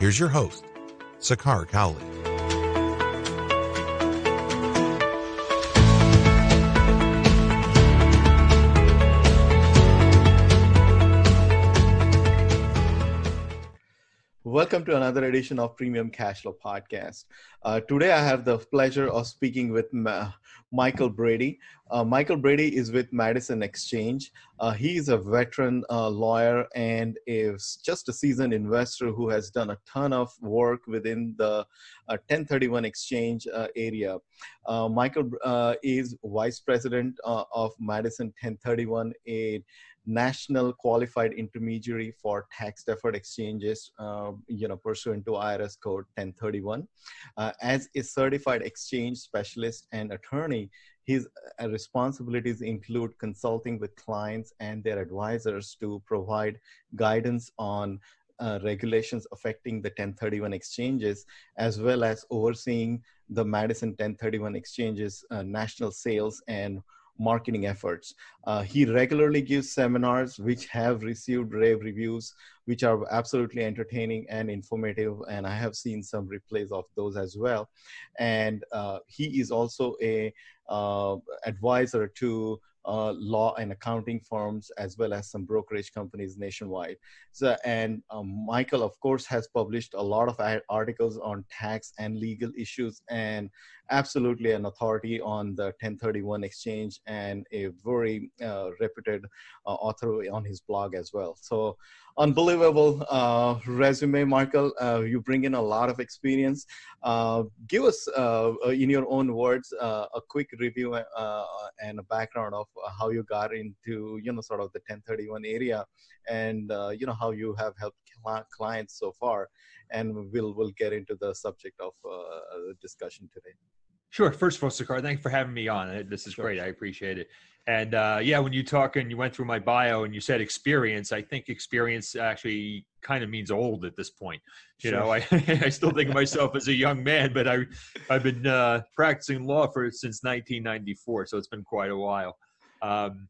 Here's your host, Sakar Cowley. Welcome to another edition of Premium Cash Flow Podcast. Uh, today, I have the pleasure of speaking with Ma- Michael Brady. Uh, Michael Brady is with Madison Exchange. Uh, he is a veteran uh, lawyer and is just a seasoned investor who has done a ton of work within the 1031 uh, exchange uh, area. Michael is vice president of Madison 1031, a national qualified intermediary for tax deferred exchanges, uh, you know, pursuant to IRS code 1031. Uh, as a certified exchange specialist and attorney, his uh, responsibilities include consulting with clients and their advisors to provide guidance on uh, regulations affecting the 1031 exchanges, as well as overseeing the Madison 1031 exchanges, uh, national sales and marketing efforts. Uh, he regularly gives seminars which have received rave reviews, which are absolutely entertaining and informative. And I have seen some replays of those as well. And uh, he is also a uh, advisor to uh, law and accounting firms as well as some brokerage companies nationwide. So, and um, Michael, of course, has published a lot of articles on tax and legal issues, and absolutely an authority on the 1031 exchange and a very uh, reputed uh, author on his blog as well. So, unbelievable uh, resume, Michael. Uh, you bring in a lot of experience. Uh, give us, uh, in your own words, a quick review and a background of how you got into, you know, sort of the 1031 area, and you know how you have helped clients so far. And we'll we'll get into the subject of discussion today. Sure. First of all, Sakar, thanks for having me on. This is sure. great. I appreciate it. And uh, yeah, when you talk and you went through my bio and you said experience, I think experience actually kind of means old at this point. You sure. know, I, I still think of myself as a young man, but I I've been uh, practicing law for since 1994, so it's been quite a while. Um,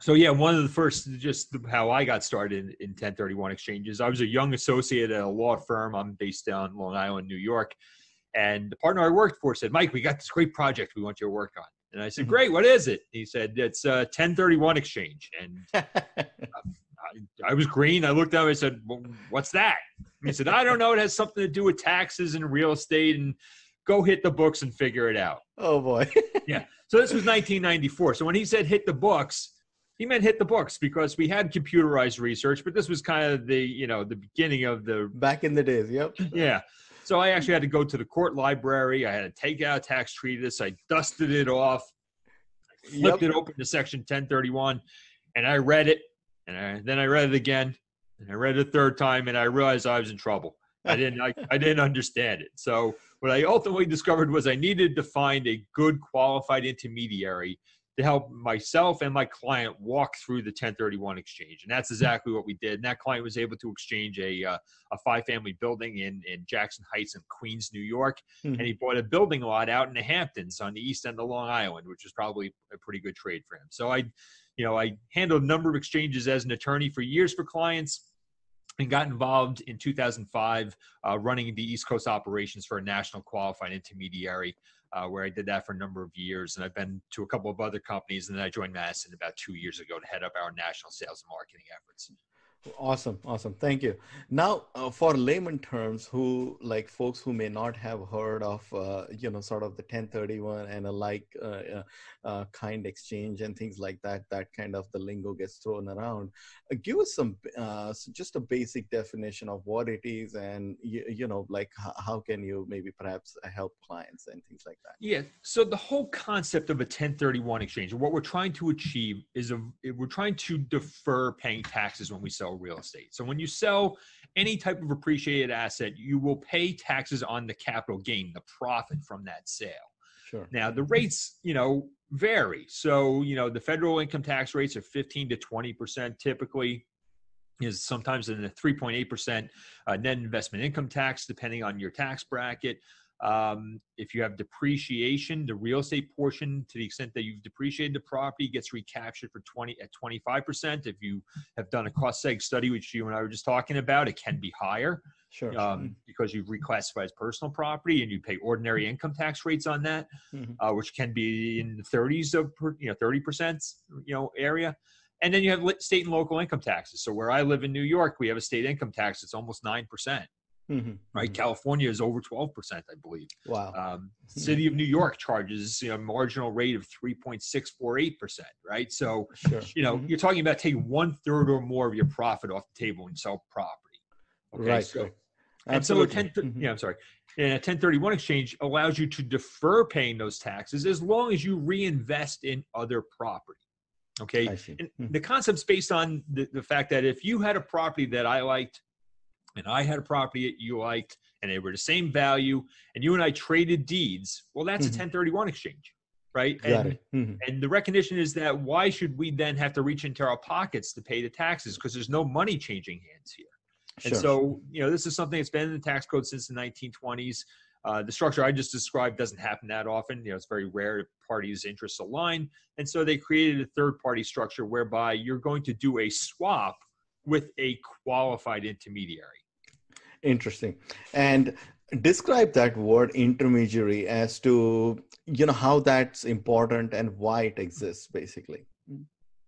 so yeah, one of the first, just how I got started in, in 1031 exchanges. I was a young associate at a law firm. I'm based down Long Island, New York and the partner I worked for said, Mike, we got this great project we want you to work on. And I said, mm-hmm. great, what is it? He said, it's a 1031 exchange. And I, I, was green. I looked at him. I said, well, what's that? And he said, I don't know. It has something to do with taxes and real estate and go hit the books and figure it out. Oh boy. yeah. So this was 1994. So when he said hit the books, he meant hit the books because we had computerized research, but this was kind of the, you know, the beginning of the back in the days. Yep. Yeah. So I actually had to go to the court library. I had to take out a tax treatise. I dusted it off, flipped yep. it open to section 1031, and I read it. And I, then I read it again, and I read it a third time, and I realized I was in trouble. I didn't I, I didn't understand it. So what I ultimately discovered was I needed to find a good qualified intermediary to help myself and my client walk through the 1031 exchange. And that's exactly what we did. And that client was able to exchange a, uh, a five family building in, in Jackson Heights in Queens, New York. Mm-hmm. And he bought a building lot out in the Hamptons on the east end of Long Island, which was probably a pretty good trade for him. So I, you know, I handled a number of exchanges as an attorney for years for clients and got involved in 2005 uh, running the East Coast operations for a national qualified intermediary uh, where I did that for a number of years. And I've been to a couple of other companies. And then I joined Madison about two years ago to head up our national sales and marketing efforts. Awesome, awesome. Thank you. Now, uh, for layman terms, who like folks who may not have heard of, uh, you know, sort of the 1031 and a like uh, uh, uh, kind exchange and things like that, that kind of the lingo gets thrown around. Uh, give us some, just a basic definition of what it is, and you, you know, like h- how can you maybe perhaps help clients and things like that. Yeah. So the whole concept of a 1031 exchange, what we're trying to achieve is a, we're trying to defer paying taxes when we sell sell real estate. So when you sell any type of appreciated asset, you will pay taxes on the capital gain, the profit from that sale. Sure. Now the rates, you know, vary. So, you know, the federal income tax rates are 15 to 20% typically is sometimes in the 3.8% uh, net investment income tax, depending on your tax bracket. Um, if you have depreciation, the real estate portion, to the extent that you've depreciated the property, gets recaptured for 20 at 25%. If you have done a cost seg study, which you and I were just talking about, it can be higher. Sure. Um, because you've reclassified as personal property and you pay ordinary income tax rates on that, Mhm. uh, which can be in the 30s of you know 30 percent you know area, and then you have state and local income taxes. So where I live in New York, we have a state income tax that's almost nine percent. Mhm. Right, Mhm. California is over 12 percent, I believe. Wow. Um, City of New York charges you know, a marginal rate of 3.648 percent. Right, so Sure. you know Mhm. you're talking about taking one third or more of your profit off the table when you sell property. Okay, Right. so right. and so a Absolutely. 10, Mhm. yeah, I'm sorry. And a 1031 exchange allows you to defer paying those taxes as long as you reinvest in other property. Okay. And Mhm. the concept's based on the, the fact that if you had a property that I liked and I had a property that you liked and they were the same value and you and I traded deeds, well, that's Mhm. a 1031 exchange. Right. Got and. Mhm. and the recognition is that why should we then have to reach into our pockets to pay the taxes? Because there's no money changing hands here. And Sure. so, you know, this is something that's been in the tax code since the 1920s. Uh, the structure I just described doesn't happen that often. You know, it's very rare if parties' interests align. And so they created a third party structure whereby you're going to do a swap with a qualified intermediary. Interesting. And describe that word intermediary as to you know how that's important and why it exists basically.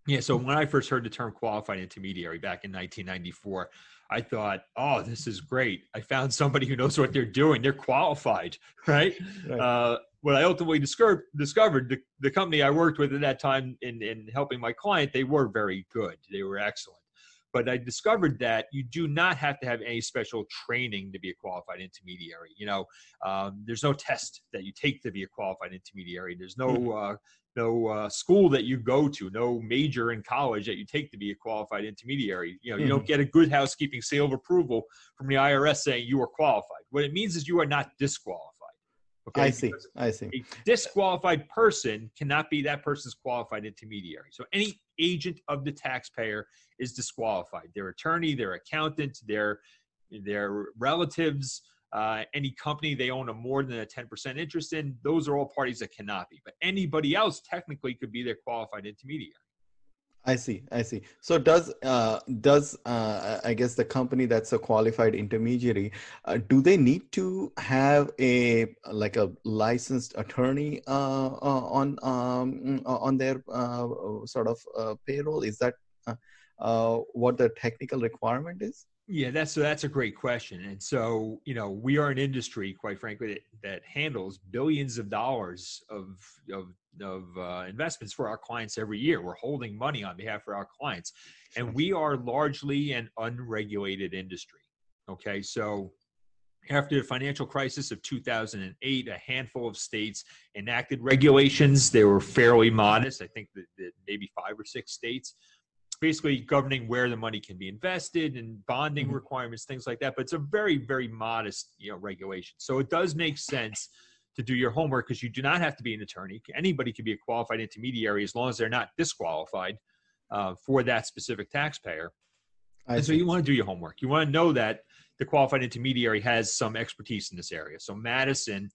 Yeah. So when I first heard the term qualified intermediary back in 1994, I thought, oh, this is great. I found somebody who knows what they're doing. They're qualified, right? Right. Uh, what I ultimately discovered, discovered the, the company I worked with at that time in, in helping my client, they were very good. They were excellent. But I discovered that you do not have to have any special training to be a qualified intermediary. You know, um, there's no test that you take to be a qualified intermediary. There's no uh, no uh, school that you go to, no major in college that you take to be a qualified intermediary. You know, you don't get a good housekeeping seal of approval from the IRS saying you are qualified. What it means is you are not disqualified. Okay, I see. I see. a disqualified person cannot be that person's qualified intermediary. So any agent of the taxpayer is disqualified. Their attorney, their accountant, their their relatives, uh, any company they own a more than a 10% interest in, those are all parties that cannot be. But anybody else technically could be their qualified intermediary. I see. I see. So does uh, does uh, I guess the company that's a qualified intermediary, uh, do they need to have a like a licensed attorney uh, uh, on um, on their uh, sort of uh, payroll? Is that uh, uh, what the technical requirement is? Yeah, that's so that's a great question. And so, you know, we are an industry, quite frankly, that, that handles billions of dollars of of of uh, investments for our clients every year. We're holding money on behalf of our clients, and we are largely an unregulated industry. Okay, so after the financial crisis of 2008, a handful of states enacted regulations. They were fairly modest. I think that, that maybe five or six states basically governing where the money can be invested and bonding Mhm. requirements, things like that. But it's a very, very modest, you know, regulation. So it does make sense to do your homework because you do not have to be an attorney. Anybody can be a qualified intermediary as long as they're not disqualified uh, for that specific taxpayer. I and so you want to do your homework. You want to know that the qualified intermediary has some expertise in this area. So Madison,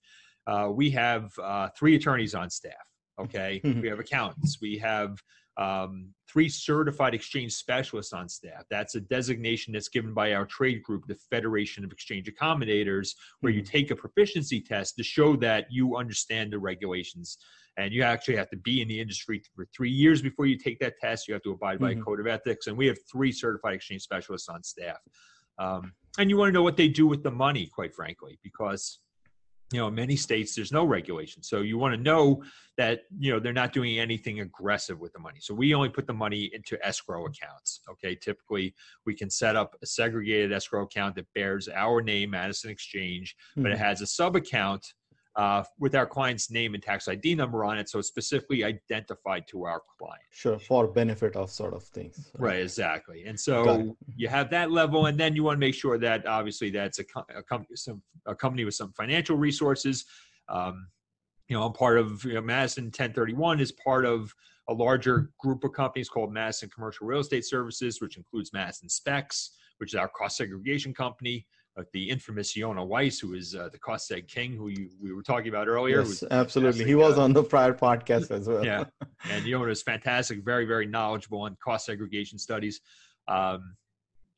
uh, we have uh, three attorneys on staff. Okay, Mhm. we have accountants. We have um, three certified exchange specialists on staff. That's a designation that's given by our trade group, the Federation of Exchange Accommodators, where you take a proficiency test to show that you understand the regulations. And you actually have to be in the industry for three years before you take that test. You have to abide by a Mhm. code of ethics. And we have three certified exchange specialists on staff. Um, and you want to know what they do with the money, quite frankly, because you know in many states there's no regulation. So you want to know that you know they're not doing anything aggressive with the money. So we only put the money into escrow accounts okay? Typically we can set up a segregated escrow account that bears our name madison exchange but it Mhm. has a sub account uh, with our client's name and tax ID number on it, so it's specifically identified to our client. Sure, for benefit of sort of things. Right, exactly. And so you have that level, and then you want to make sure that obviously that's a, a company, some a company with some financial resources. Um, you know, I'm part of you know, Madison 1031 is part of a larger group of companies called Madison Commercial Real Estate Services, which includes Madison Specs, which is our cost segregation company the infamous Yonah Weiss, who is uh, the cost seg king, who you, we were talking about earlier. Yes, absolutely. He was uh, on the prior podcast as well. yeah, and Yonah is fantastic, very, very knowledgeable on cost segregation studies. Um,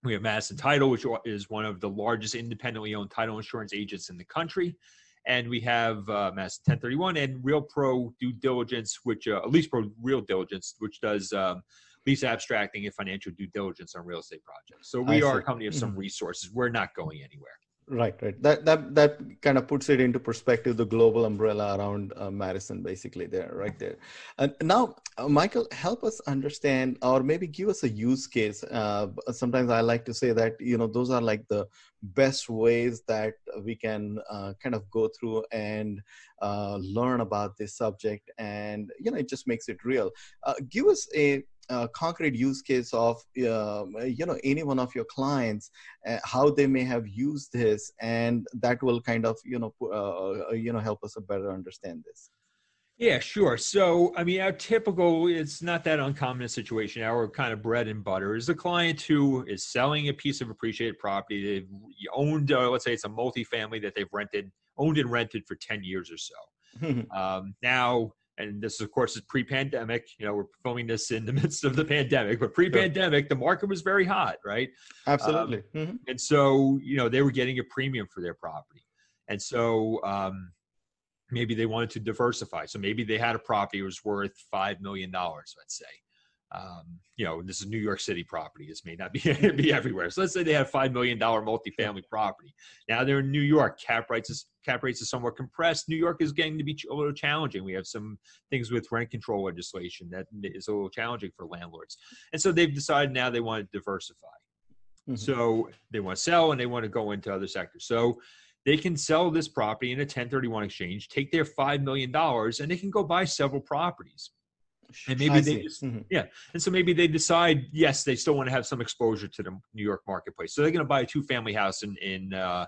we have Madison Title, which is one of the largest independently owned title insurance agents in the country. And we have uh, Madison 1031 and Real Pro Due Diligence, which uh, at least Pro Real Diligence, which does um, lease abstracting and financial due diligence on real estate projects. So we are a company of some mm-hmm. resources. We're not going anywhere. Right, right. That that that kind of puts it into perspective. The global umbrella around uh, Madison, basically, there, right there. And now, uh, Michael, help us understand, or maybe give us a use case. Uh, sometimes I like to say that you know those are like the best ways that we can uh, kind of go through and uh, learn about this subject, and you know it just makes it real. Uh, give us a uh, concrete use case of uh, you know any one of your clients uh, how they may have used this and that will kind of you know uh, uh, you know help us better understand this. Yeah sure. So i mean our typical it's not that uncommon a situation. Our kind of bread and butter is a client who is selling a piece of appreciated property. They've owned uh, let's say it's a multifamily that they've rented owned and rented for 10 years or so. Um, now and this of course is pre-pandemic. You know we're filming this in the midst of the pandemic but pre-pandemic the market was very hot right? Absolutely. Um, mm-hmm. and so you know they were getting a premium for their property. And so um, maybe they wanted to diversify. So maybe they had a property that was worth five million dollars let's say um, you know, this is New York City property. This may not be, be everywhere. So let's say they have five million dollar multifamily property. Now they're in New York. Cap rates is cap rates is somewhat compressed. New York is getting to be a little challenging. We have some things with rent control legislation that is a little challenging for landlords. And so they've decided now they want to diversify. Mm-hmm. So they want to sell and they want to go into other sectors. So they can sell this property in a 1031 exchange, take their $5 million, and they can go buy several properties and maybe I they just, mm-hmm. yeah and so maybe they decide yes they still want to have some exposure to the new york marketplace so they're going to buy a two family house in in uh,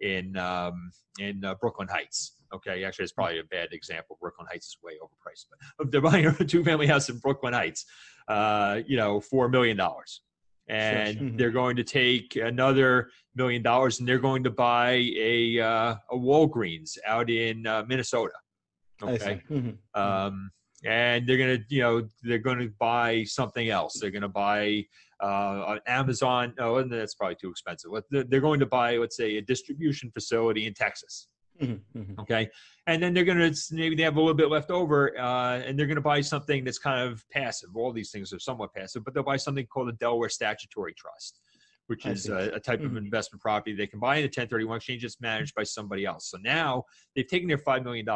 in um, in uh, brooklyn heights okay actually it's probably a bad example brooklyn heights is way overpriced but they're buying a two family house in brooklyn heights uh, you know $4 million and sure. mm-hmm. they're going to take another million dollars and they're going to buy a uh, a Walgreens out in uh, Minnesota. Okay, mm-hmm. mm-hmm. um, and they're gonna you know they're gonna buy something else. They're gonna buy uh, an amazon oh and that's probably too expensive. They're going to buy let's say a distribution facility in texas. Mm-hmm, mm-hmm. okay? And then they're gonna maybe they have a little bit left over uh, and they're gonna buy something that's kind of passive. All these things are somewhat passive but they'll buy something called a delaware statutory trust which is a, a, type mm-hmm. of investment property they can buy in a 1031 exchange that's managed by somebody else. So now they've taken their $5 million.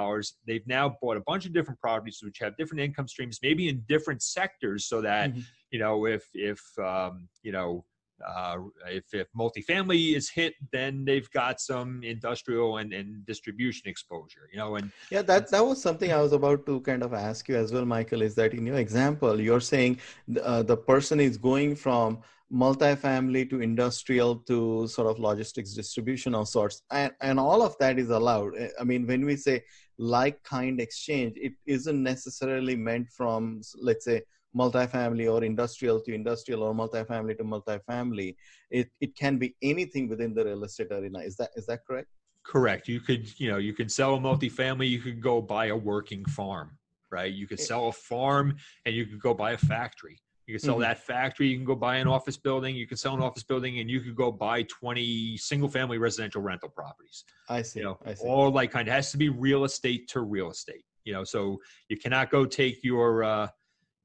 They've now bought a bunch of different properties which have different income streams, maybe in different sectors so that, mm-hmm. you know, if, if, um, you know, uh, if, if multifamily is hit, then they've got some industrial and, and distribution exposure, you know, and yeah, that, that was something I was about to kind of ask you as well, Michael, is that in your example, you're saying uh, the person is going from multifamily to industrial to sort of logistics distribution of sorts. And, and all of that is allowed. Eh, I mean when we say like kind exchange it isn't necessarily meant from let's say multifamily or industrial to industrial or multifamily to multifamily. It, it can be anything within the real estate arena. Is that is that correct? Correct. You could you know you can sell a multifamily you could go buy a working farm right? You could eh sell a farm and you could go buy a factory you can sell mm-hmm. that factory. You can go buy an office building. You can sell an office building, and you could go buy twenty single-family residential rental properties. I see. You know, I see. all like kind of has to be real estate to real estate. You know, so you cannot go take your, uh,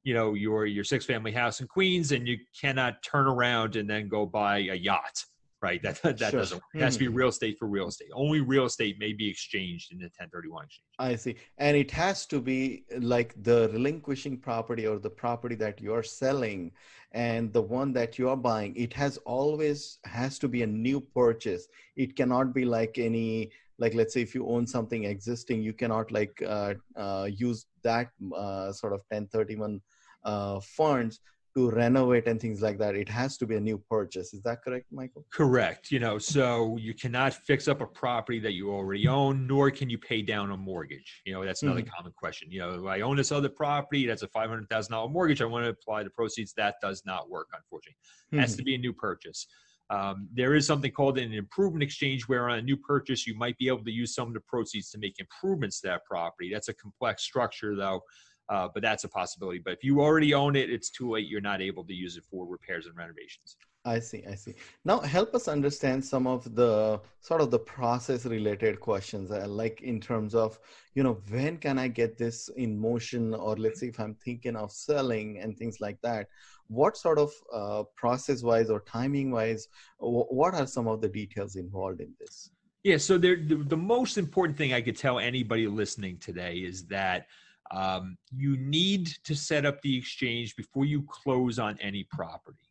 you know, your your six-family house in Queens, and you cannot turn around and then go buy a yacht right? That that sure. doesn't work. It has to be hmm. real estate for real estate. Only real estate may be exchanged in the 1031 exchange. I see. And it has to be like the relinquishing property or the property that you're selling and the one that you're buying. It has always has to be a new purchase. It cannot be like any like let's say if you own something existing you cannot like uh, uh, use that uh, sort of 1031 uh, funds to renovate and things like that it has to be a new purchase. Is that correct michael? Correct. You know so you cannot fix up a property that you already own nor can you pay down a mortgage. You know that's another mm-hmm. common question. You know i own this other property that's a $500000 mortgage i want to apply the proceeds. That does not work unfortunately. Mm-hmm. has to be a new purchase. Um, there is something called an improvement exchange where on a new purchase you might be able to use some of the proceeds to make improvements to that property. That's a complex structure though uh, but that's a possibility. But if you already own it, it's too late. You're not able to use it for repairs and renovations. I see. I see. Now, help us understand some of the sort of the process related questions, uh, like in terms of, you know, when can I get this in motion? Or let's say if I'm thinking of selling and things like that, what sort of uh, process wise or timing wise, w- what are some of the details involved in this? Yeah. So there, the, the most important thing I could tell anybody listening today is that um, you need to set up the exchange before you close on any property.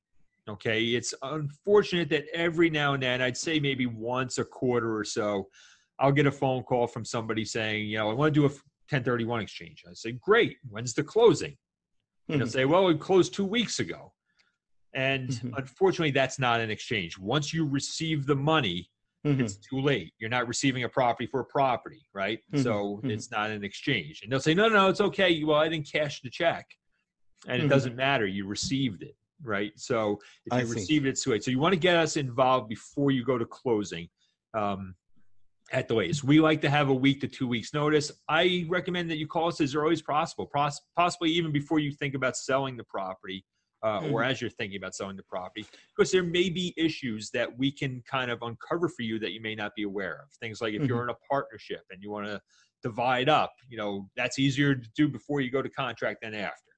Okay, it's unfortunate that every now and then, I'd say maybe once a quarter or so, I'll get a phone call from somebody saying, you know, I want to do a 1031 exchange. I say, great. When's the closing? Mm-hmm. And they'll say, well, we closed two weeks ago. And mm-hmm. unfortunately, that's not an exchange. Once you receive the money, Mm-hmm. It's too late. You're not receiving a property for a property, right? Mm-hmm. So mm-hmm. it's not an exchange. And they'll say, no, no, no, it's okay. Well, I didn't cash the check. And it mm-hmm. doesn't matter. You received it, right? So if you received it, it's too late. So you want to get us involved before you go to closing. Um, at the latest. We like to have a week to two weeks notice. I recommend that you call us as early as possible, possibly even before you think about selling the property uh, mm-hmm. or as you're thinking about selling the property, because there may be issues that we can kind of uncover for you that you may not be aware of. Things like if mm-hmm. you're in a partnership and you want to divide up, you know, that's easier to do before you go to contract than after.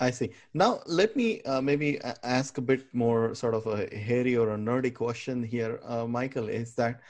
I see. Now, let me uh, maybe ask a bit more sort of a hairy or a nerdy question here, uh, Michael. Is that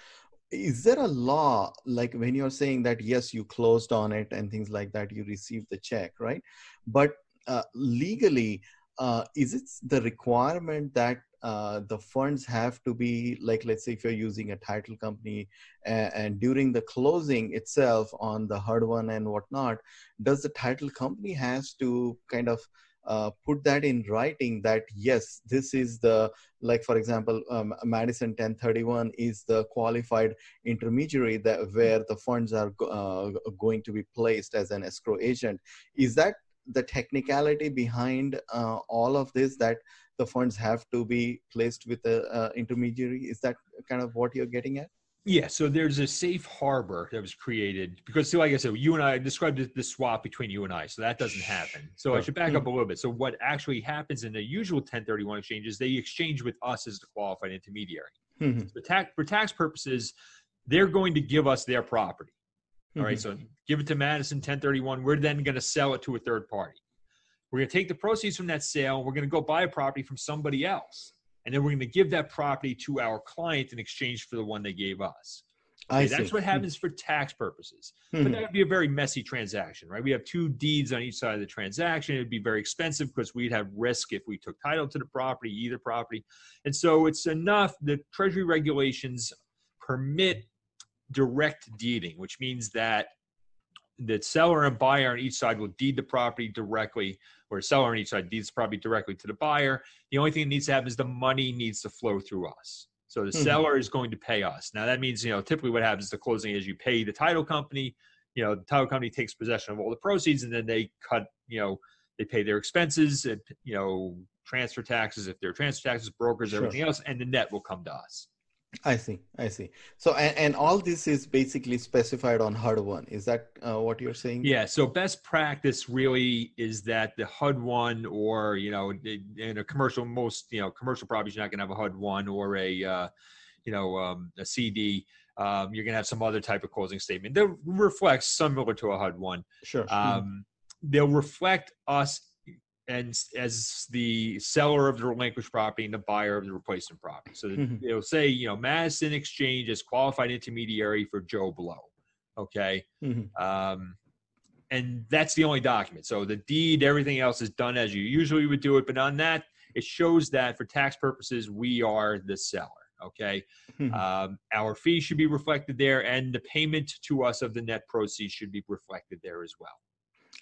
is there a law like when you're saying that yes, you closed on it and things like that, you received the check, right? But uh, legally, uh, is it the requirement that uh, the funds have to be like let's say if you're using a title company and, and, during the closing itself on the HUD one and whatnot does the title company has to kind of uh, put that in writing that yes this is the like for example um, madison 1031 is the qualified intermediary that where the funds are uh, going to be placed as an escrow agent. Is that the technicality behind uh, all of this that the funds have to be placed with the uh, intermediary? Is that kind of what you're getting at? Yeah so there's a safe harbor that was created because so like i said you and i described the swap between you and i so that doesn't happen. So i should back up a little bit. So what actually happens in the usual 1031 exchanges they exchange with us as the qualified intermediary. Mm-hmm. so tax, for tax purposes they're going to give us their property all right, mm-hmm. so give it to Madison 1031. We're then going to sell it to a third party. We're going to take the proceeds from that sale. We're going to go buy a property from somebody else. And then we're going to give that property to our client in exchange for the one they gave us. Okay, that's what happens for tax purposes. Mm-hmm. But that would be a very messy transaction, right? We have two deeds on each side of the transaction. It would be very expensive because we'd have risk if we took title to the property, either property. And so it's enough. The Treasury regulations permit direct deeding, which means that the seller and buyer on each side will deed the property directly, or seller on each side deeds the property directly to the buyer. The only thing that needs to happen is the money needs to flow through us. So the mm-hmm. seller is going to pay us. Now that means, you know, typically what happens the closing is you pay the title company, you know, the title company takes possession of all the proceeds and then they cut, you know, they pay their expenses, and, you know, transfer taxes if they're transfer taxes, brokers, sure. everything else, and the net will come to us. I see. I see. So, and, and, all this is basically specified on HUD one. Is that uh, what you're saying? Yeah. So, best practice really is that the HUD one, or you know, in a commercial, most you know, commercial properties, you're not going to have a HUD one or a, uh, you know, um, a CD. Um, you're going to have some other type of closing statement that reflects similar to a HUD one. Sure. Um, they'll reflect us and as the seller of the relinquished property and the buyer of the replacement property. So mm-hmm. it'll say, you know, Madison Exchange is qualified intermediary for Joe Blow. Okay. Mm-hmm. Um, and that's the only document. So the deed, everything else is done as you usually would do it. But on that, it shows that for tax purposes, we are the seller. Okay. Mhm. Um, our fee should be reflected there, and the payment to us of the net proceeds should be reflected there as well.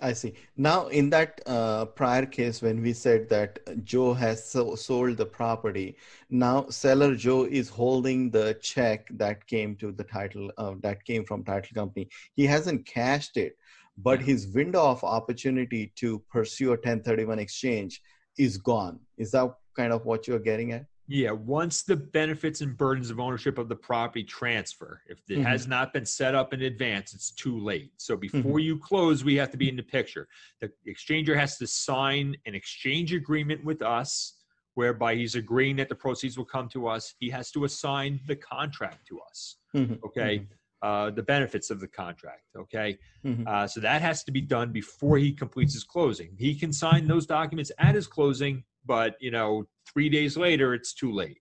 I see. Now, in that uh, prior case, when we said that Joe has so, sold the property, now seller Joe is holding the check that came to the title uh, that came from title company. He hasn't cashed it, but his window of opportunity to pursue a 1031 exchange is gone. Is that kind of what you're getting at? Yeah, once the benefits and burdens of ownership of the property transfer, if it Mhm. has not been set up in advance, it's too late. So before you close, we have to be in the picture. The exchanger has to sign an exchange agreement with us, whereby he's agreeing that the proceeds will come to us. He has to assign the contract to us. Mhm. Okay. Uh, the benefits of the contract. Okay. Mhm. Uh, so that has to be done before he completes his closing. He can sign those documents at his closing, but you know, three days later, it's too late.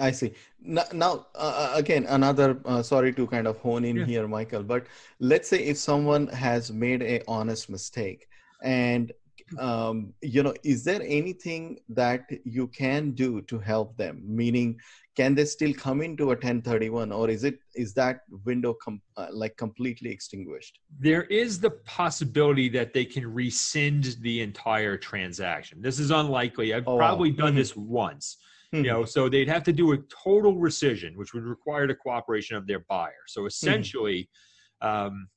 I see. Now, now uh, again, another. Uh, sorry to kind of hone in Yeah. here, Michael. But let's say if someone has made a honest mistake, and um, you know, is there anything that you can do to help them? Meaning, can they still come into a 1031, or is it is that window com- uh, like completely extinguished? There is the possibility that they can rescind the entire transaction. This is unlikely. I've Oh, wow. probably done Mhm. this once. Mhm. You know, so they'd have to do a total rescission, which would require the cooperation of their buyer. So essentially, um,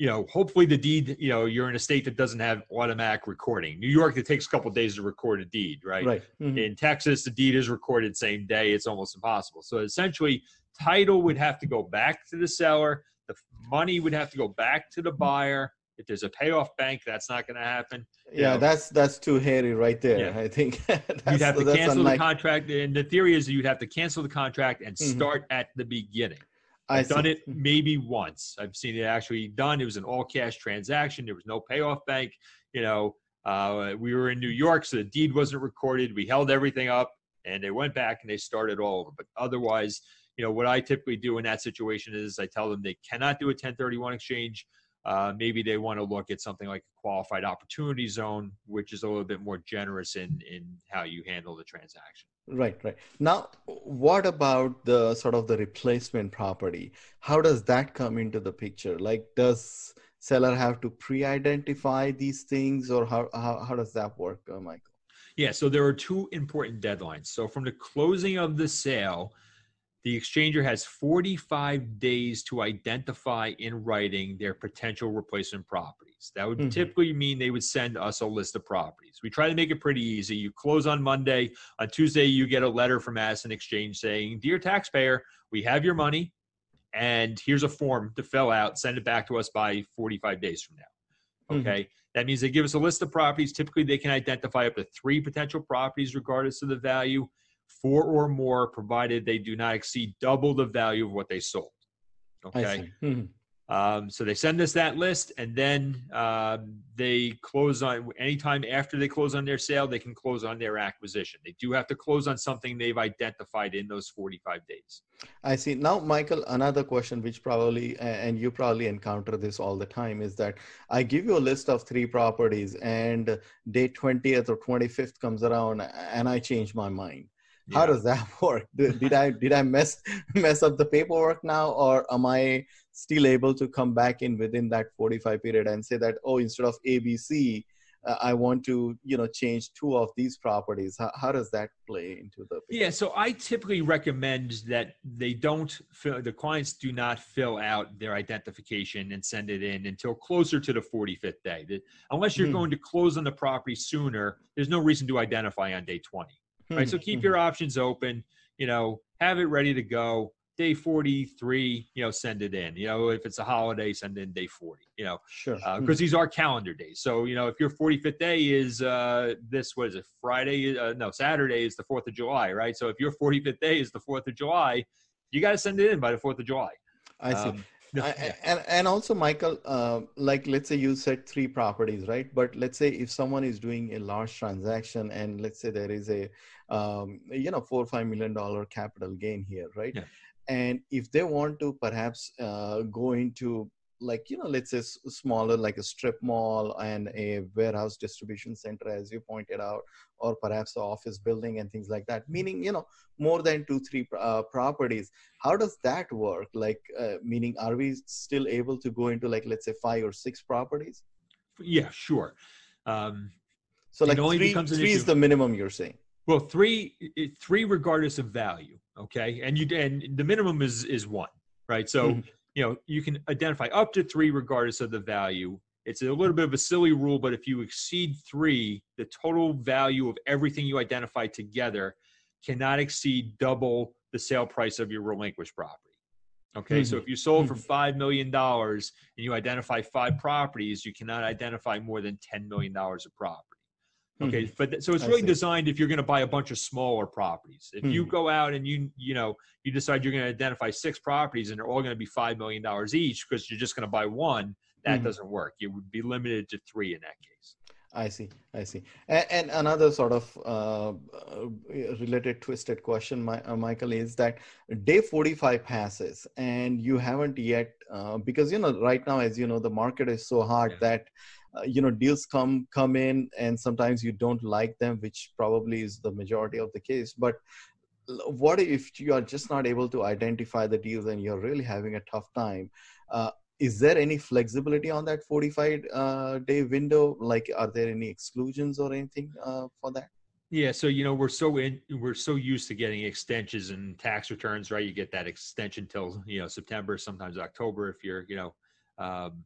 you know, hopefully the deed, you know, you're in a state that doesn't have automatic recording. New York, it takes a couple days to record a deed, right? Right. Mhm. In Texas, the deed is recorded same day. It's almost impossible. So essentially, title would have to go back to the seller. The money would have to go back to the buyer. If there's a payoff bank, that's not going to happen. Yeah, know. that's that's too hairy right there. Yeah. I think that's, You'd have to cancel unlike- the contract. And the theory is that you'd have to cancel the contract and Mhm. start at the beginning. I've done it maybe once. I've seen it actually done. It was an all cash transaction. There was no payoff bank. You know, uh, we were in New York, so the deed wasn't recorded. We held everything up and they went back and they started all over. But otherwise, you know, what I typically do in that situation is I tell them they cannot do a 1031 exchange. Uh, maybe they want to look at something like a qualified opportunity zone, which is a little bit more generous in in how you handle the transaction. Right, right. Now, what about the sort of the replacement property? How does that come into the picture? Like, does seller have to pre-identify these things, or how how, how does that work, uh, Michael? Yeah, so there are two important deadlines. So from the closing of the sale, the exchanger has 45 days to identify in writing their potential replacement properties. That would Mhm. typically mean they would send us a list of properties. We try to make it pretty easy. You close on Monday. On Tuesday, you get a letter from Madison Exchange saying, Dear taxpayer, we have your money, and here's a form to fill out. Send it back to us by 45 days from now. Mhm. Okay. That means they give us a list of properties. Typically, they can identify up to three potential properties, regardless of the value, four or more, provided they do not exceed double the value of what they sold. Okay. see. Um, so they send us that list, and then um, they close on anytime after they close on their sale, they can close on their acquisition. They do have to close on something they've identified in those 45 days. I see. Now, Michael, another question which probably, and you probably encounter this all the time, is that I give you a list of three properties, and day 20th or 25th comes around, and I change my mind. How does that work? Did, did I did I mess mess up the paperwork now, or am I still able to come back in within that 45 period and say that oh, instead of ABC, uh, I want to you know change two of these properties? How, how does that play into the picture? Yeah, so I typically recommend that they don't fill, the clients do not fill out their identification and send it in until closer to the 45th day. Unless you're Hmm. going to close on the property sooner, there's no reason to identify on day 20. Right. So Mhm, keep mhm. your options open, you know, have it ready to go. Day 43, you know, send it in. You know, if it's a holiday, send in day 40, you know, sure because Mhm. these are calendar days. So, you know, if your 45th day is uh, this, what is it, Friday? Uh, no, Saturday is the 4th of July, right? So if your 45th day is the 4th of July, you got to send it in by the 4th of July. I see. Um, I- and and also michael uh, like let's say you said three properties right? But let's say if someone is doing a large transaction and let's say there is a um, you know four or five million dollar capital gain here right? Yeah. and if they want to perhaps uh, go into like you know let's say smaller like a strip mall and a warehouse distribution center as you pointed out or perhaps an office building and things like that meaning you know more than two three uh, properties how does that work like uh, meaning are we still able to go into like let's say five or six properties Yeah, sure. Um, so like only three, three is the minimum you're saying well, three, three regardless of value. Okay, and you and the minimum is is one, right? So Mhm. You know you can identify up to three regardless of the value. It's a little bit of a silly rule, but if you exceed three, the total value of everything you identify together cannot exceed double the sale price of your relinquished property. Okay, so Mhm. if you sold for Mhm. five million dollars and you identify five properties, you cannot identify more than ten million dollars of property. Okay, Mhm. but so it's really designed if you're going to buy a bunch of smaller properties. If you Mhm. go out and you you know you decide you're going to identify six properties and they're all going to be five million dollars each because you're just going to buy one, that Mhm. doesn't work. You would be limited to three in that case. I see, I see. And, and another sort of uh, uh, related twisted question, my, uh, Michael, is that day 45 passes and you haven't yet, uh, because, you know, right now, as you know, the market is so hard Yeah. that, uh, you know, deals come, come in and sometimes you don't like them, which probably is the majority of the case. But what if you are just not able to identify the deals and you're really having a tough time? Uh, is there any flexibility on that 45 uh, day window like are there any exclusions or anything uh, for that Yeah, so you know we're so in we're so used to getting extensions and tax returns, right? You get that extension till you know September, sometimes October if you're you know, um,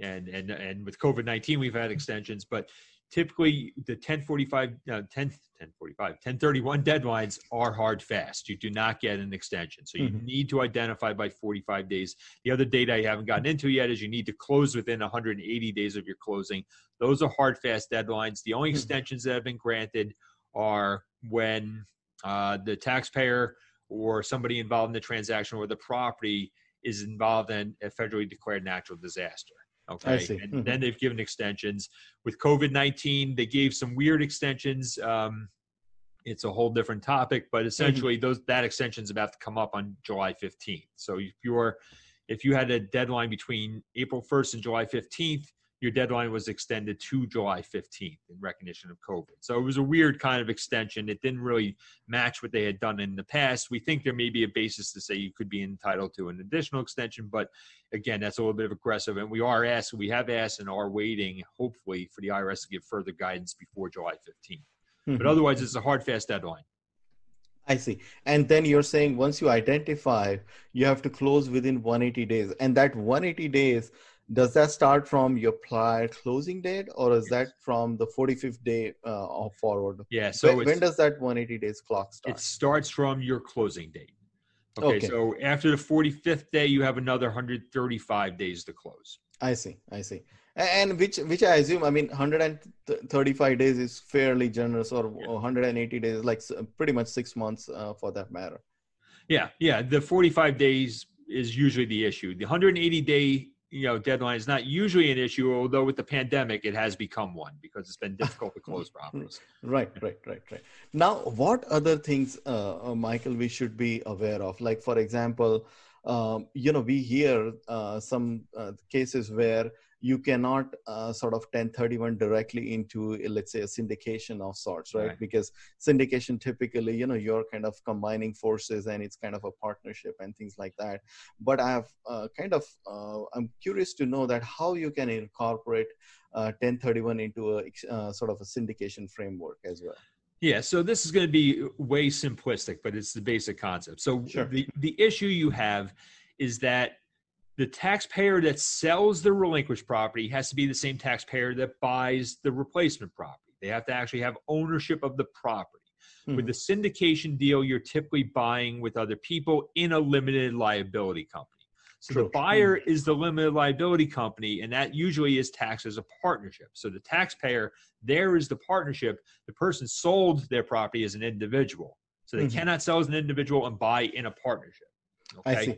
and and and with COVID nineteen we've had extensions, but typically the 1045 uh, 10 1045 1031 deadlines are hard fast you do not get an extension so you Mhm. need to identify by 45 days the other data i haven't gotten into yet is you need to close within 180 days of your closing those are hard fast deadlines the only Mhm. extensions that have been granted are when uh, the taxpayer or somebody involved in the transaction or the property is involved in a federally declared natural disaster. Okay. see. And Mhm. then they've given extensions. With COVID 19, they gave some weird extensions. Um, it's a whole different topic, but essentially those that extension is about to come up on July 15th. So if you're if you had a deadline between April 1st and July 15th, your deadline was extended to July 15th in recognition of COVID. So it was a weird kind of extension. It didn't really match what they had done in the past. We think there may be a basis to say you could be entitled to an additional extension, but again, that's a little bit of aggressive. And we are asked, we have asked and are waiting, hopefully, for the IRS to give further guidance before July 15th. But Mhm. otherwise, it's a hard, fast deadline. i see and then you're saying once you identify you have to close within 180 days and that 180 days does that start from your prior closing date or is that from the 45th day uh, of forward Yeah. So when, when does that 180 days clock start it starts from your closing date. Okay, Okay. So after the 45th day, you have another 135 days to close. I see, I see. And which which I assume, I mean, 135 days is fairly generous, or Yeah. 180 days, like pretty much six months uh, for that matter. Yeah, yeah. The 45 days is usually the issue. The 180 day you know deadline is not usually an issue, although with the pandemic it has become one because it's been difficult to close properties. Right, right, right, right. Now, what other things, uh, uh, Michael, we should be aware of? Like, for example, um, you know, we hear uh, some uh, cases where you cannot uh, sort of 1031 directly into, uh, let's say, a syndication of sorts, right? Right. Because syndication typically, you know, you're kind of combining forces and it's kind of a partnership and things like that. But I have uh, kind of, uh, I'm curious to know that how you can incorporate uh, 1031 into a uh, sort of a syndication framework as well. Yeah, so this is going to be way simplistic, but it's the basic concept. So Sure. the the issue you have is that the taxpayer that sells the relinquished property has to be the same taxpayer that buys the replacement property. They have to actually have ownership of the property. With the syndication deal, you're typically buying with other people in a limited liability company. So True. the buyer is the limited liability company, and that usually is taxed as a partnership. So the taxpayer there is the partnership. The person sold their property as an individual. So they Mhm. cannot sell as an individual and buy in a partnership. I see.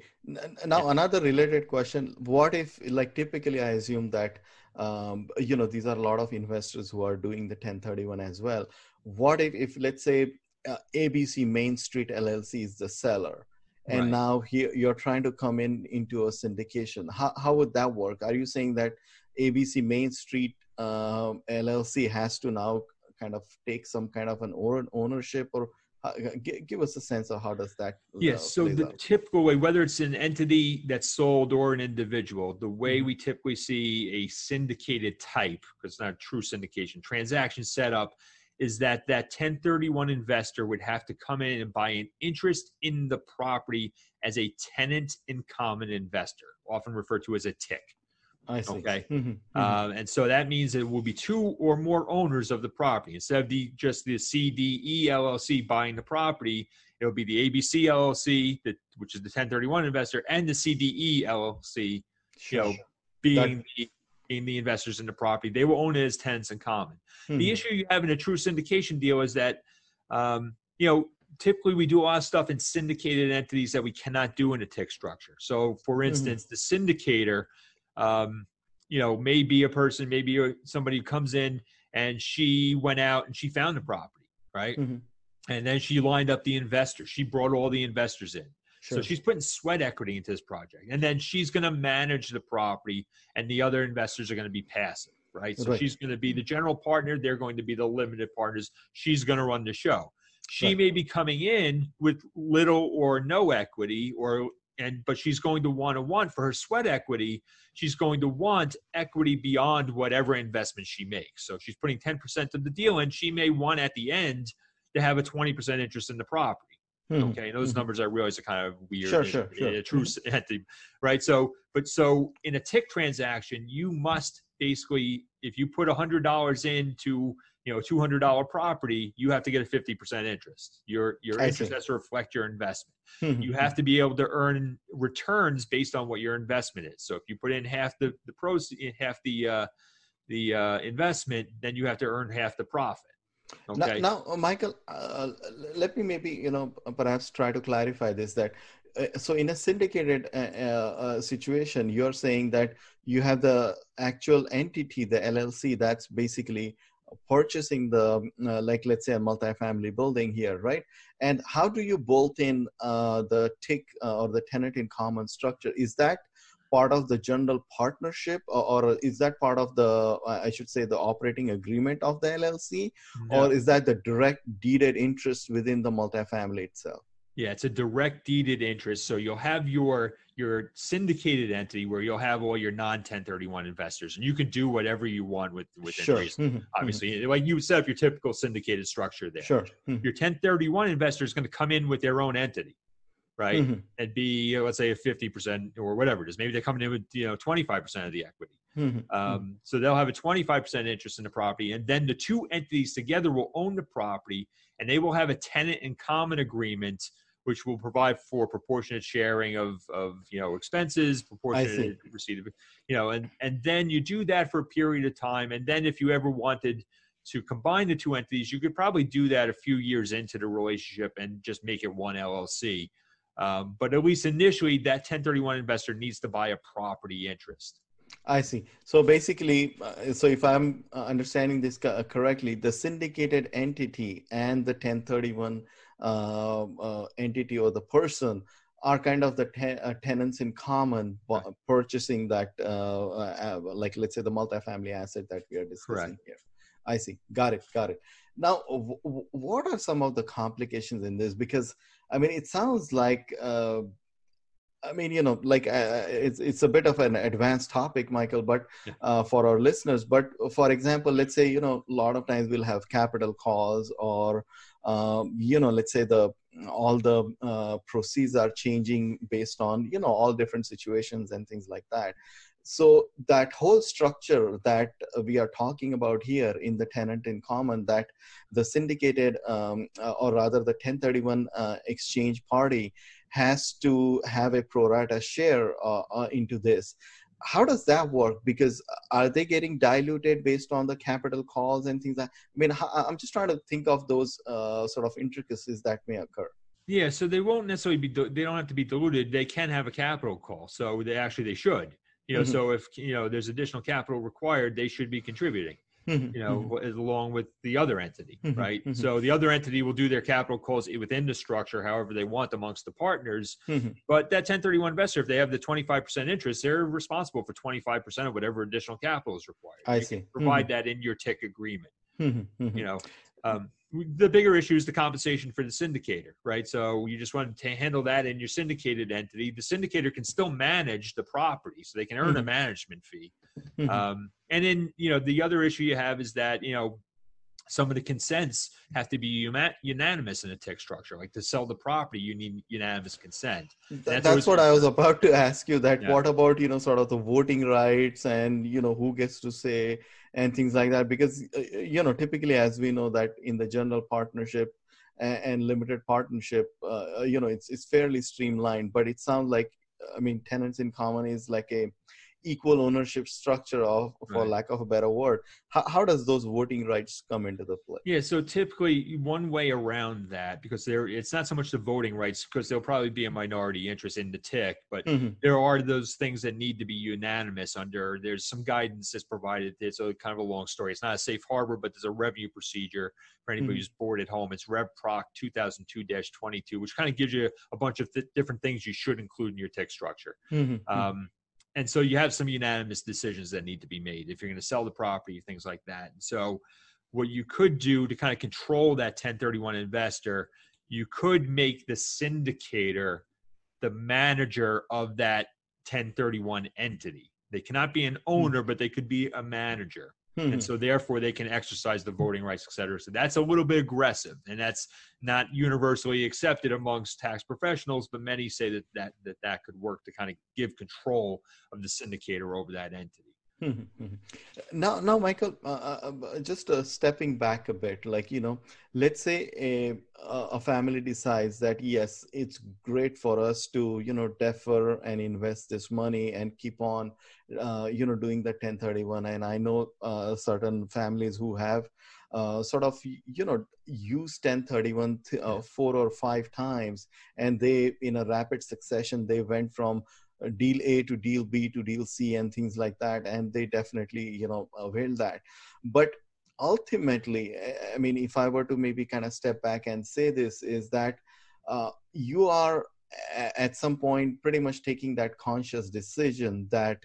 Now, another related question: What if, like, typically, I assume that, um, you know, these are a lot of investors who are doing the 1031 as well. What if, if let's say, uh, ABC Main Street LLC is the seller, and Right. now here you're trying to come in into a syndication. How how would that work? Are you saying that ABC Main Street um, LLC has to now kind of take some kind of an ownership, or give us a sense of how does that? uh, Yes. So the out? typical way, whether it's an entity that's sold or an individual, the way Mhm. we typically see a syndicated type, because it's not a true syndication transaction setup, is that that 1031 investor would have to come in and buy an interest in the property as a tenant in common investor, often referred to as a TIC. I see. okay. Mhm, mhm. Um, and so that means it will be two or more owners of the property instead of the just the CDE LLC buying the property. It will be the ABC LLC, that which is the 1031 investor, and the CDE LLC, you know, Sure. being the, being the investors in the property. They will own it as tenants in common. The Mhm. issue you have in a true syndication deal is that, um, you know, typically we do a lot of stuff in syndicated entities that we cannot do in a tick structure. So, for instance, the syndicator, um, you know, maybe a person, maybe somebody comes in and she went out and she found the property, right? Mhm. And then she lined up the investors. She brought all the investors in. Sure. So she's putting sweat equity into this project. And then she's going to manage the property, and the other investors are going to be passive, right? So Right. she's going to be the general partner. They're going to be the limited partners. She's going to run the show. She Right. may be coming in with little or no equity, or and but she's going to want to want for her sweat equity. She's going to want equity beyond whatever investment she makes. So she's putting 10% of the deal in, she may want at the end to have a 20% interest in the property. Mhm, Okay, and those mhm. numbers I realize are kind of weird. Sure, in- sure, in sure. A true entity, right? So, but so in a tick transaction, you must basically, if you put a hundred dollars into, you know, two hundred dollar property, you have to get a fifty percent interest. Your your I interest see. has to reflect your investment. Mhm, You have to be able to earn returns based on what your investment is. So if you put in half the the pros, half the uh, the uh, investment, then you have to earn half the profit. Now, Okay. now uh, Michael, uh, let me maybe you know perhaps try to clarify this. That uh, so in a syndicated uh, uh, uh, situation, you're saying that you have the actual entity, the LLC, that's basically purchasing the uh, like let's say a multifamily building here, right? And how do you bolt in uh, the tick uh, or the tenant in common structure? Is that part of the general partnership, or, or is that part of the uh, I should say the operating agreement of the LLC? Or is that the direct deeded interest within the multifamily itself? Yeah, it's a direct deeded interest. So you'll have your your syndicated entity where you'll have all your non 1031 investors, and you can do whatever you want with within Sure. reason. Mhm, mhm. Obviously, like you set up your typical syndicated structure there. Sure. Mhm, Your 1031 investor is going to come in with their own entity, right? And be let's say a 50% or whatever it is. Maybe they're coming in with you know 25% of the equity. Um, so they'll have a 25% interest in the property, and then the two entities together will own the property, and they will have a tenant in common agreement, which will provide for proportionate sharing of, of you know expenses, proportionate receipt of, you know, and and then you do that for a period of time, and then if you ever wanted to combine the two entities, you could probably do that a few years into the relationship and just make it one LLC. Um, but at least initially, that 1031 investor needs to buy a property interest. I see. So basically, uh, so if I'm uh, understanding this co- correctly, the syndicated entity and the 1031 uh, uh, entity or the person are kind of the uh, tenants in common bu- purchasing that, uh, uh, like let's say the multifamily asset that we are discussing here. I see. Got it. Got it. Now, w- w- what are some of the complications in this? Because I mean, it sounds like. Uh, I mean, you know, like uh, it's it's a bit of an advanced topic, Michael, but uh, for our listeners. But for example, let's say you know, a lot of times we'll have capital calls, or um, you know, let's say the all the uh, proceeds are changing based on you know all different situations and things like that. So that whole structure that we are talking about here in the tenant in common, that the syndicated um, uh, or rather the 1031 uh, exchange party has to have a pro rata share uh, uh, into this. How does that work? Because are they getting diluted based on the capital calls and things like? I mean, I'm just trying to think of those uh, sort of intricacies that may occur. Yeah, so they won't necessarily be. They don't have to be diluted. They can have a capital call. So they actually they should. You know, Mhm. so if you know there's additional capital required, they should be contributing. You know, mm-hmm. along with the other entity, mm-hmm. right? Mm-hmm. So the other entity will do their capital calls within the structure, however they want amongst the partners. Mm-hmm. But that 1031 investor, if they have the 25% interest, they're responsible for 25% of whatever additional capital is required. I you see. Provide that in your TIC agreement. Mm-hmm. You know, um, the bigger issue is the compensation for the syndicator, right? So you just want to handle that in your syndicated entity. The syndicator can still manage the property, so they can earn a management fee. Um, and then, you know, the other issue you have is that, you know, some of the consents have to be unanimous in a tick structure. Like to sell the property, you need unanimous consent. That's, that's what I was about to ask you. That yeah. what about you know sort of the voting rights and you know who gets to say and things like that? Because uh, you know typically, as we know, that in the general partnership and, and limited partnership, uh, you know it's it's fairly streamlined. But it sounds like I mean tenants in common is like a equal ownership structure of for right. lack of a better word how, how does those voting rights come into the play yeah so typically one way around that because there it's not so much the voting rights because there'll probably be a minority interest in the tick but mm-hmm. there are those things that need to be unanimous under there's some guidance that's provided it's a kind of a long story it's not a safe harbor but there's a revenue procedure for anybody mm-hmm. who's bored at home it's revproc 2002-22 which kind of gives you a bunch of th- different things you should include in your tick structure mm-hmm. um, and so you have some unanimous decisions that need to be made. If you're going to sell the property things like that. And so what you could do to kind of control that 1031 investor you could make the syndicator the manager of that 1031 entity. They cannot be an hmm. owner but they could be a manager Hmm. And so therefore they can exercise the voting rights, et cetera. So that's a little bit aggressive and that's not universally accepted amongst tax professionals, but many say that that, that, that could work to kind of give control of the syndicator over that entity. now, now, Michael, uh, uh, uh, just uh, stepping back a bit, like you know, let's say a a family decides that yes, it's great for us to you know defer and invest this money and keep on, uh, you know, doing the 1031. And I know uh, certain families who have sort of you know used 1031 th- four or five times, and they in a rapid succession they went from deal A to deal B to deal C and things like that, and they definitely you know avail that. But ultimately, I mean, if I were to maybe kind of step back and say this, is that uh, you are at some point pretty much taking that conscious decision that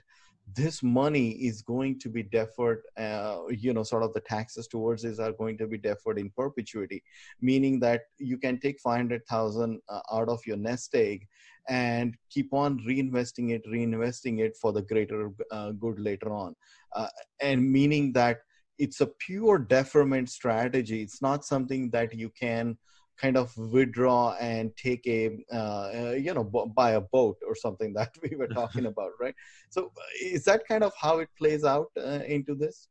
this money is going to be deferred uh, you know sort of the taxes towards this are going to be deferred in perpetuity meaning that you can take 500000 uh, out of your nest egg and keep on reinvesting it reinvesting it for the greater uh, good later on. Uh, and meaning that it's a pure deferment strategy. It's not something that you can kind of withdraw and take a uh, uh, you know buy a boat or something that we were talking about right? So is that kind of how it plays out uh, into this?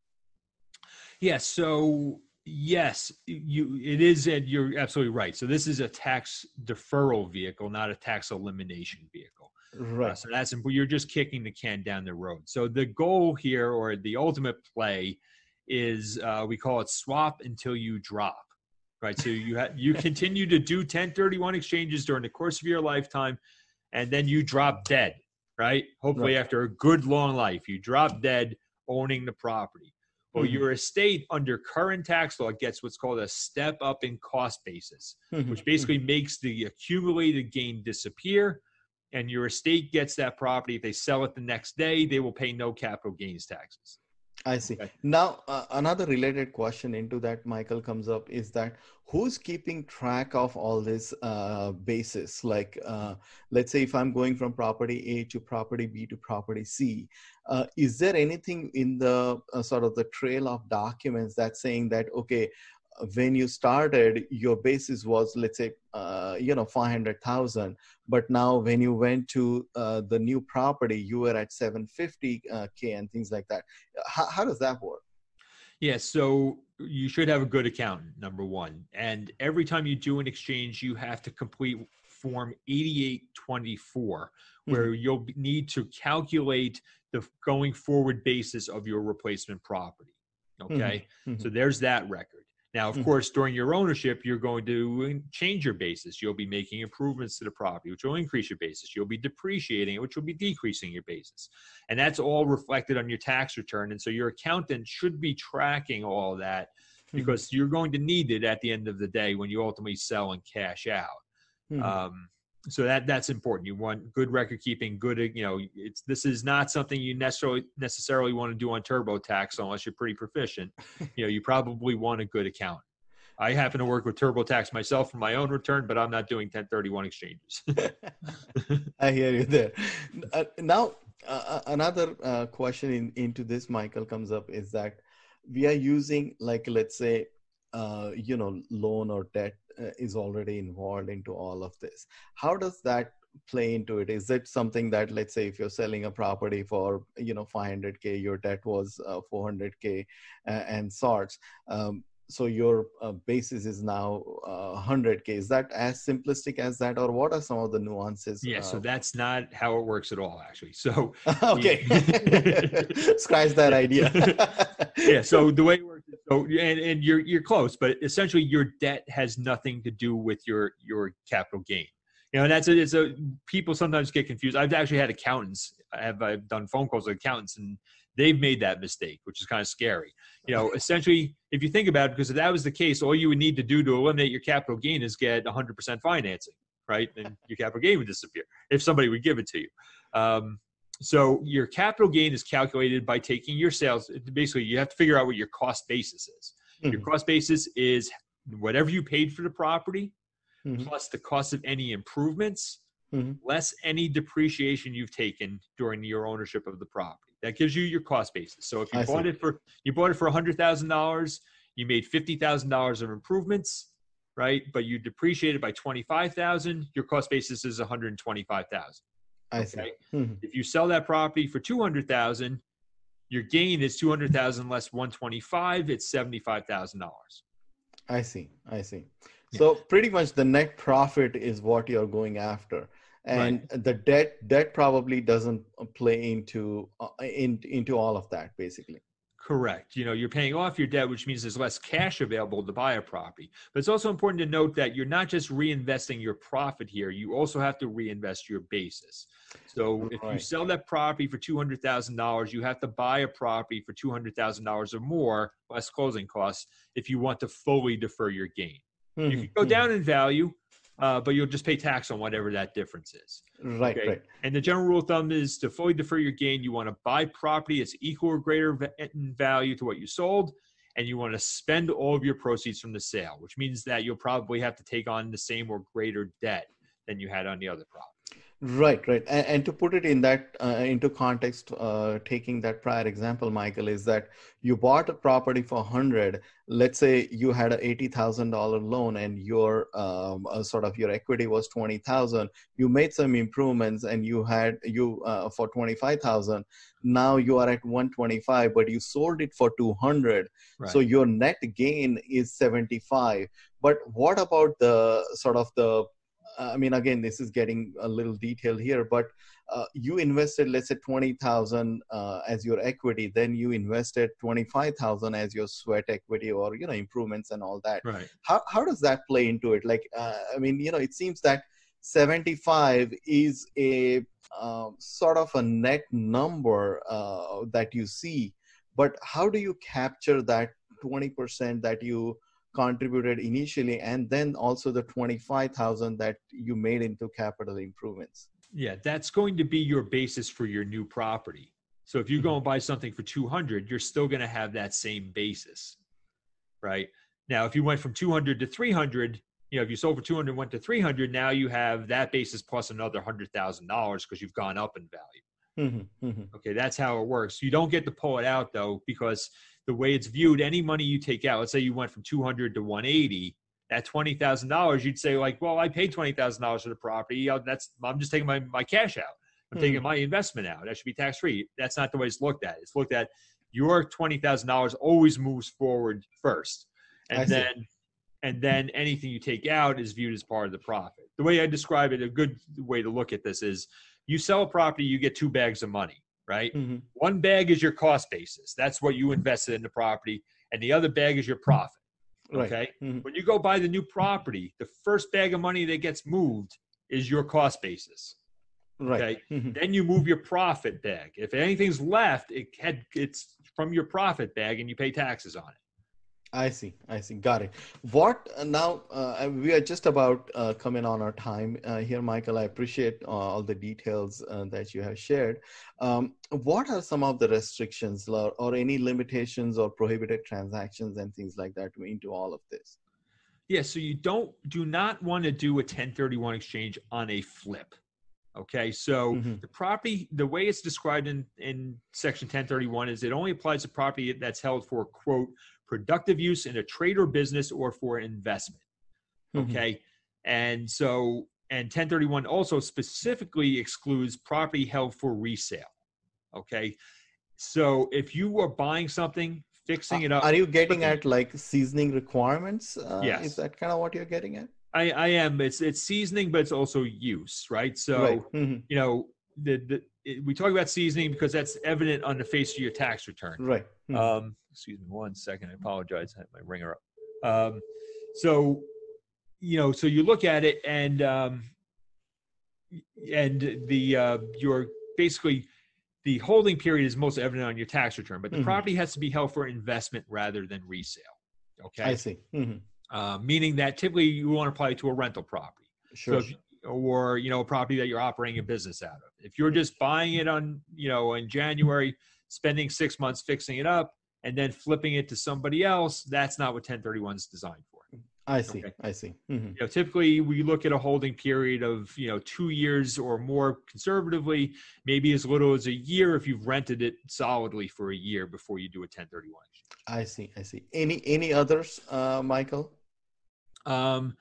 Yes. So yes you it is and you're absolutely right. So this is a tax deferral vehicle not a tax elimination vehicle. Right. uh, so that's you're just kicking the can down the road. So the goal here or the ultimate play is uh, we call it swap until you drop right? So you ha- you continue to do 1031 exchanges during the course of your lifetime, and then you drop dead, right? Hopefully, right. after a good long life, you drop dead owning the property. Well, mm-hmm. your estate under current tax law gets what's called a step up in cost basis, mm-hmm. which basically makes the accumulated gain disappear. And your estate gets that property. If they sell it the next day, they will pay no capital gains taxes. I see. Now, uh, another related question into that, Michael, comes up is that who's keeping track of all this uh, basis? Like, uh, let's say if I'm going from property A to property B to property C, uh, is there anything in the uh, sort of the trail of documents that's saying that, okay, when you started your basis was let's say uh, you know 500000 but now when you went to uh, the new property you were at 750k uh, and things like that. How, how does that work? Yeah so you should have a good accountant number one. And every time you do an exchange you have to complete form 8824 where mm-hmm. you'll need to calculate the going forward basis of your replacement property okay? Mm-hmm. so there's that record Now, of Mhm. course, during your ownership, you're going to change your basis. You'll be making improvements to the property, which will increase your basis. You'll be depreciating it, which will be decreasing your basis. And that's all reflected on your tax return. And so your accountant should be tracking all that Mhm. because you're going to need it at the end of the day when you ultimately sell and cash out. Mhm. Um, so that that's important. You want good record keeping, good you know. It's this is not something you necessarily necessarily want to do on TurboTax unless you're pretty proficient. you know, you probably want a good account. I happen to work with TurboTax myself for my own return, but I'm not doing 1031 exchanges. I hear you there. Uh, now, uh, another uh, question in, into this, Michael, comes up is that we are using, like, let's say, uh, you know, loan or debt uh, is already involved into all of this. How does that play into it? Is it something that, let's say, if you're selling a property for, you know, 500k, your debt was uh, 400k, uh, and sorts. Um, so your uh, basis is now uh, 100k is that as simplistic as that or what are some of the nuances yeah, so uh, that's not how it works at all, actually. So okay scratch that idea yeah, so the way it works, so and, and you're you're close, but essentially your debt has nothing to do with your your capital gain. You know, and that's a, it's a people sometimes get confused. I've actually had accountants. I have I've done phone calls with accountants, and they've made that mistake, which is kind of scary. You know, essentially, if you think about it, because if that was the case, all you would need to do to eliminate your capital gain is get 100% financing, right? And your capital gain would disappear if somebody would give it to you. Um, so your capital gain is calculated by taking your sales. Basically, you have to figure out what your cost basis is. Your Mhm, cost basis is whatever you paid for the property mhm, plus the cost of any improvements mhm. less any depreciation you've taken during your ownership of the property. That gives you your cost basis. So if you I bought see. it for you bought it for hundred thousand dollars, you made fifty thousand dollars of improvements, right? But you depreciated by twenty five thousand. Your cost basis is one hundred twenty five thousand. I see Okay. Mhm, If you sell that property for two hundred thousand, your gain is two hundred thousand less one twenty five. It's seventy five thousand dollars. i see i see Yeah. so pretty much the net profit is what you're going after and the debt debt probably doesn't play into uh, in, into all of that basically Correct. You know, you're paying off your debt, which means there's less cash available to buy a property. But it's also important to note that you're not just reinvesting your profit here, you also have to reinvest your basis. So if you sell that property for $200,000, you have to buy a property for $200,000 or more, less closing costs, if you want to fully defer your gain. You Mhm, can go down in value, uh, but you'll just pay tax on whatever that difference is. right Okay. right And the general rule of thumb is to fully defer your gain, you want to buy property that's equal or greater in value to what you sold, and you want to spend all of your proceeds from the sale, which means that you'll probably have to take on the same or greater debt than you had on the other property. Right, right. And, and to put it in that uh, into context, uh, taking that prior example, Michael, is that you bought a property for hundred. Let's say you had a eighty thousand dollar loan, and your um, uh, sort of your equity was twenty thousand. You made some improvements, and you had you uh, for twenty five thousand. Now you are at one twenty five, but you sold it for two hundred. So your net gain is seventy five. But what about the sort of the I mean, again, this is getting a little detailed here, but uh, you invested, let's say, twenty thousand uh, as your equity. Then you invested twenty-five thousand as your sweat equity, or you know, improvements and all that. right. How how does that play into it? Like, uh, I mean, you know, it seems that seventy-five is a um, sort of a net number uh, that you see, but how do you capture that twenty percent that you contributed initially and then also the 25,000 that you made into capital improvements. Yeah, that's going to be your basis for your new property. So if you go and buy something for 200, you're still going to have that same basis. Right? Now, if you went from 200 to 300, you know, if you sold for 200 went to 300, now you have that basis plus another $100,000 because you've gone up in value. Mhm, mhm. Okay, that's how it works. You don't get to pull it out though, because the way it's viewed, any money you take out, let's say you went from 200 to 180, that $20,000, you'd say like, well, I paid $20,000 for the property. That's, I'm just taking my, my cash out. I'm hmm. taking my investment out. That should be tax free. That's not the way it's looked at. It's looked at your $20,000 always moves forward first. I And see. then, and then anything you take out is viewed as part of the profit. The way I describe it, a good way to look at this is you sell a property, you get two bags of money, right? Mhm. One bag is your cost basis. That's what you invested in the property. And the other bag is your profit. Right. Okay. Mhm. When you go buy the new property, the first bag of money that gets moved is your cost basis. Right. Okay. Mhm. Then you move your profit bag. If anything's left, it had it's from your profit bag and you pay taxes on it. I see. I see. Got it. What uh, now? Uh, we are just about uh, coming on our time uh, here, Michael. I appreciate uh, all the details uh, that you have shared. Um, what are some of the restrictions or, or any limitations or prohibited transactions and things like that into all of this? Yeah, so you don't do not want to do a 1031 exchange on a flip. Okay, so Mhm. the property, the way it's described in in section 1031 is it only applies to property that's held for quote productive use in a trade or business or for investment. Mhm. Okay, and so and 1031 also specifically excludes property held for resale. Okay, so if you are buying something, fixing it up, Are you getting at like seasoning requirements? Uh, Yes. Is that kind of what you're getting at? I, I am. It's it's seasoning, but it's also use, right? So right. Mhm. you know, the, the it, we talk about seasoning because that's evident on the face of your tax return. Right. Mhm. Um, excuse me one second. I apologize. I had my ringer up. Um, so, you know, so you look at it and um, and the uh, your basically the holding period is most evident on your tax return, but the Mhm. property has to be held for investment rather than resale. Okay, I see. Mhm. uh, meaning that typically you want to apply it to a rental property. Sure. So or you know a property that you're operating a business out of. If you're just buying it on you know in January, spending six months fixing it up, and then flipping it to somebody else, that's not what 1031 is designed for. I see. okay. I see. Mhm. You know, typically we look at a holding period of you know two years or more conservatively, maybe as little as a year if you've rented it solidly for a year before you do a 1031. I see. I see. Any any others, uh, Michael? Um,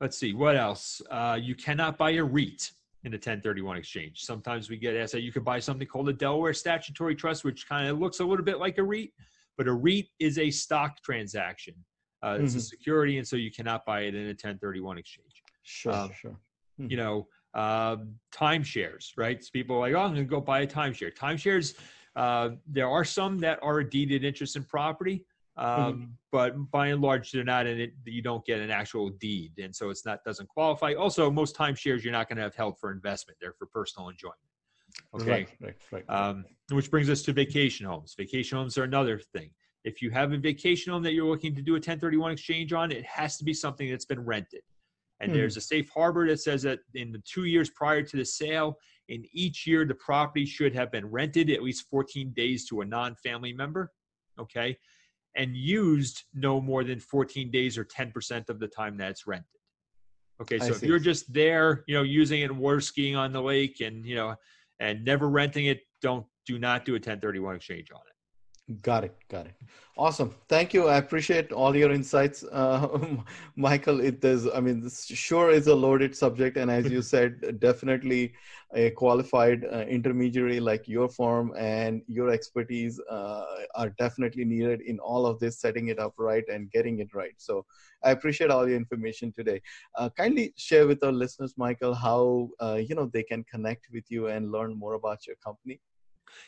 let's see what else. Uh, you cannot buy a REIT in a 1031 exchange. Sometimes we get asked that you could buy something called a Delaware Statutory Trust, which kind of looks a little bit like a REIT, but a REIT is a stock transaction. Uh, it's a Mhm. security, and so you cannot buy it in a 1031 exchange. Sure. Um, sure. You know, um, timeshares, right? So people are like, oh, I'm going to go buy a timeshare. Timeshares, uh, there are some that are a deeded interest in property, um, but by and large, they're not in it. You don't get an actual deed, and so it's not doesn't qualify. Also, most timeshares you're not going to have held for investment; they're for personal enjoyment. Okay, Right. Right. Right. um, which brings us to vacation homes. Vacation homes are another thing. If you have a vacation home that you're looking to do a 1031 exchange on, it has to be something that's been rented. And Hmm. there's a safe harbor that says that in the two years prior to the sale, in each year, the property should have been rented at least 14 days to a non family member. Okay. And used no more than 14 days or 10% of the time that it's rented. Okay. So if you're just there, you know, using it and water skiing on the lake and, you know, and never renting it, don't do not do a 1031 exchange on it. Got it. Got it. Awesome. Thank you. I appreciate all your insights, uh, Michael. It is, I mean, this sure is a loaded subject, and as you said, definitely a qualified uh, intermediary like your firm and your expertise uh, are definitely needed in all of this, setting it up right and getting it right. So, I appreciate all your information today. Uh, kindly share with our listeners, Michael, how uh, you know they can connect with you and learn more about your company.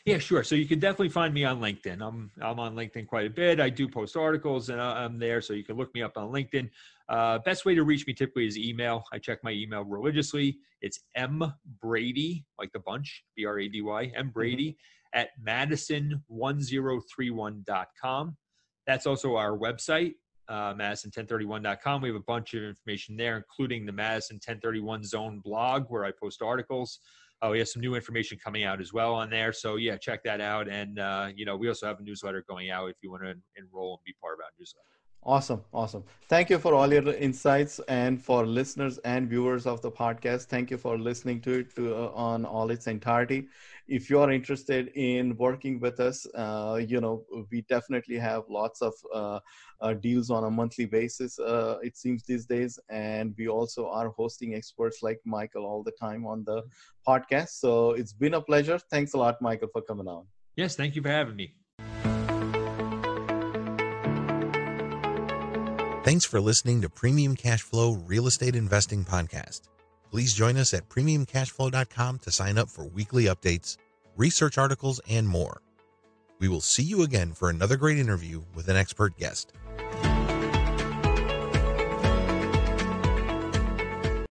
Yeah, sure. So you can definitely find me on LinkedIn. I'm I'm on LinkedIn quite a bit. I do post articles and I'm there, so you can look me up on LinkedIn. Uh, best way to reach me typically is email. I check my email religiously. It's m brady like the bunch b r a d y m brady at madison1031.com. That's also our website. Uh, Madison1031.com. We have a bunch of information there, including the Madison 1031 Zone blog, where I post articles. Uh, we have some new information coming out as well on there. So yeah, check that out. And uh, you know, we also have a newsletter going out if you want to enroll and be part of our newsletter. Awesome. Awesome. Thank you for all your insights and for listeners and viewers of the podcast. Thank you for listening to it to, uh, on all its entirety. If you are interested in working with us, uh, you know, we definitely have lots of uh, uh, deals on a monthly basis, uh, it seems these days. And we also are hosting experts like Michael all the time on the podcast. So it's been a pleasure. Thanks a lot, Michael, for coming on. Yes, thank you for having me. Thanks for listening to Premium Cash Flow Real Estate Investing Podcast. Please join us at premiumcashflow.com to sign up for weekly updates, research articles, and more. We will see you again for another great interview with an expert guest.